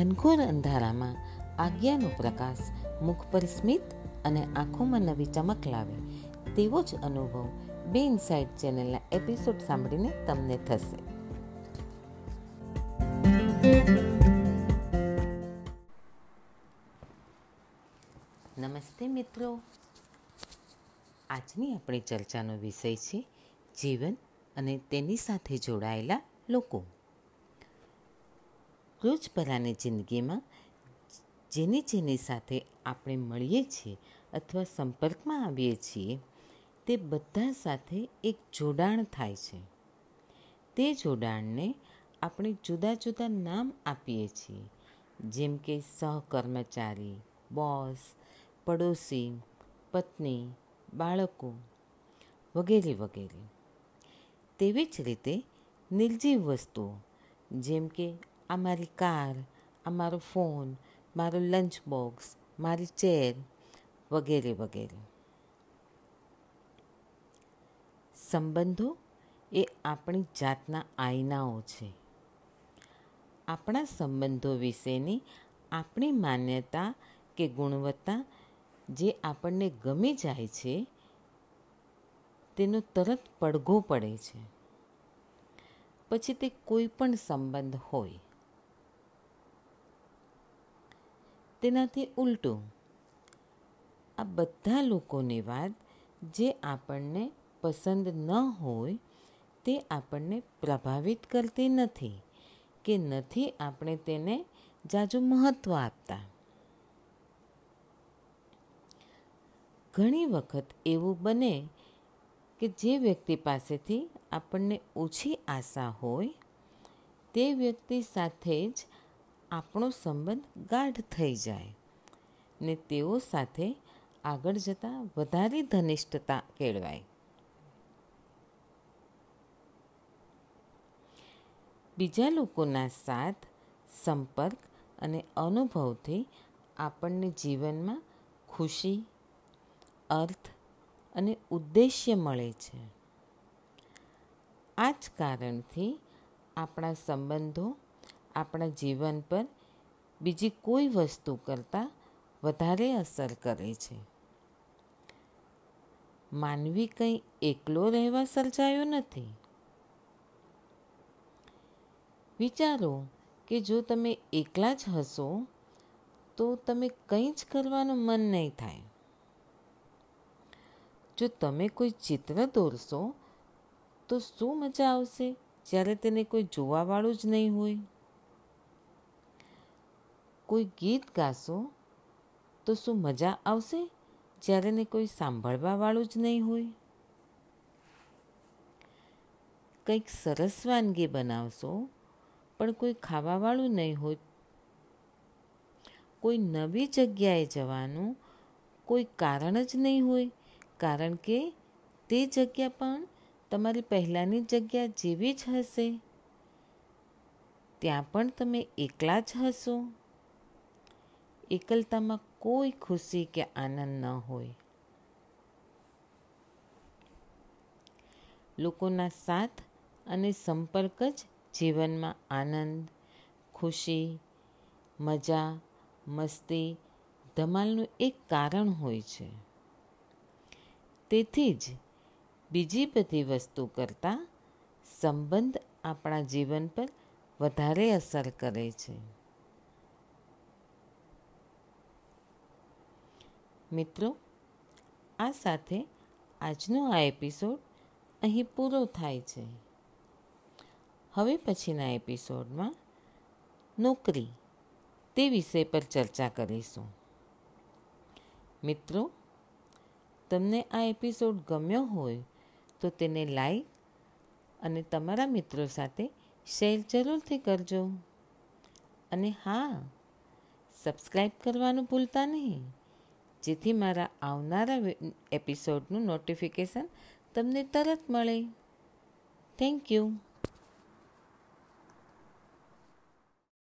ઘનઘોર અંધારામાં આજ્ઞાનો પ્રકાશ મુખ પર સ્મિત અને આંખોમાં નવી ચમક લાવે, તેવો જ અનુભવ બે ઇનસાઇડ ચેનલના એપિસોડ સાંભળીને તમને થશે. નમસ્તે મિત્રો. આજની આપણી ચર્ચાનો વિષય છે જીવન અને તેની સાથે જોડાયેલા લોકો. રોજબરાની જિંદગીમાં જેની જેની સાથે આપણે મળીએ છીએ અથવા સંપર્કમાં આવીએ છીએ, તે બધા સાથે એક જોડાણ થાય છે. તે જોડાણને આપણે જુદા જુદા નામ આપીએ છીએ. જેમ કે સહકર્મચારી, બોસ, પડોશી, પત્ની, બાળકો વગેરે વગેરે. તેવી જ રીતે નિર્જીવ વસ્તુઓ જેમ કે આ મારી કાર આ મારો ફોન, મારો લંચ બોક્સ મારી ચેર વગેરે વગેરે. સંબંધો એ આપણી જાતના આયનાઓ છે. આપણા સંબંધો વિશેની આપણી માન્યતા કે ગુણવત્તા જે આપણને ગમી જાય છે, તેનો તરત પડઘો પડે છે. પછી તે કોઈ પણ સંબંધ હોય તેનાથી ઉલટું. આ બધા લોકોની વાત જે આપણને પસંદ ન હોય તે આપણને પ્રભાવિત કરતી નથી કે નથી આપણે તેને જાજુ મહત્ત્વ આપતા. ઘણી વખત એવું બને કે જે વ્યક્તિ પાસેથી આપણને ઓછી આશા હોય તે વ્યક્તિ સાથે જ આપણો સંબંધ ગાઢ થઈ જાય ને તેઓ સાથે આગળ જતાં વધારે ઘનિષ્ઠતા કેળવાય. બીજા લોકોના સાથ, સંપર્ક અને અનુભવથી આપણને જીવનમાં ખુશી, અર્થ અને ઉદ્દેશ્ય મળે છે. આ જ કારણથી આપણા સંબંધો આપણા જીવન પર બીજી કોઈ વસ્તુ કરતાં વધારે અસર કરે છે. માનવી કંઈ એકલો રહેવા સર્જાયો નથી. વિચારો કે જો તમે એકલા જ હશો, તો તમે કંઈ જ કરવાનું મન નહીં થાય. જો તમે કોઈ ચિત્ર દોરશો, તો શું મજા આવશે જ્યારે તેને કોઈ જોવાવાળું જ નહીં હોય? કોઈ ગીત ગાશો, તો શું મજા આવશે? જ્યારે ને કોઈ સાંભળવાવાળું જ નહીં હોય? કંઈક સરસ વાનગી બનાવશો, પણ કોઈ ખાવાવાળું નહીં હોય. કોઈ નવી જગ્યાએ જવાનું કોઈ કારણ જ નહીં હોય, કારણ કે તે જગ્યા પણ તમારી પહેલાંની જગ્યા જેવી જ હશે. ત્યાં પણ તમે એકલા જ હશો. એકલતામાં કોઈ ખુશી કે આનંદ ન હોય. લોકોના સાથ અને સંપર્ક જ જીવનમાં આનંદ, ખુશી, મજા, મસ્તી, ધમાલનું એક કારણ હોય છે. તેથી જ બીજી બધી વસ્તુ કરતાં સંબંધ આપણા જીવન પર વધારે અસર કરે છે. મિત્રો, આ સાથે આજનો આ એપિસોડ અહીં પૂરો થાય છે. હવે પછીના એપિસોડમાં નોકરી તે વિષય પર ચર્ચા કરીશું. મિત્રો, તમને આ એપિસોડ ગમ્યો હોય તો તેને લાઈક અને તમારા મિત્રો સાથે શેર જરૂરથી કરજો. અને હા સબસ્ક્રાઈબ કરવાનું ભૂલતા નહીં. જેથી મારા આવનારા એપિસોડનું નોટિફિકેશન તમને તરત મળે. Thank you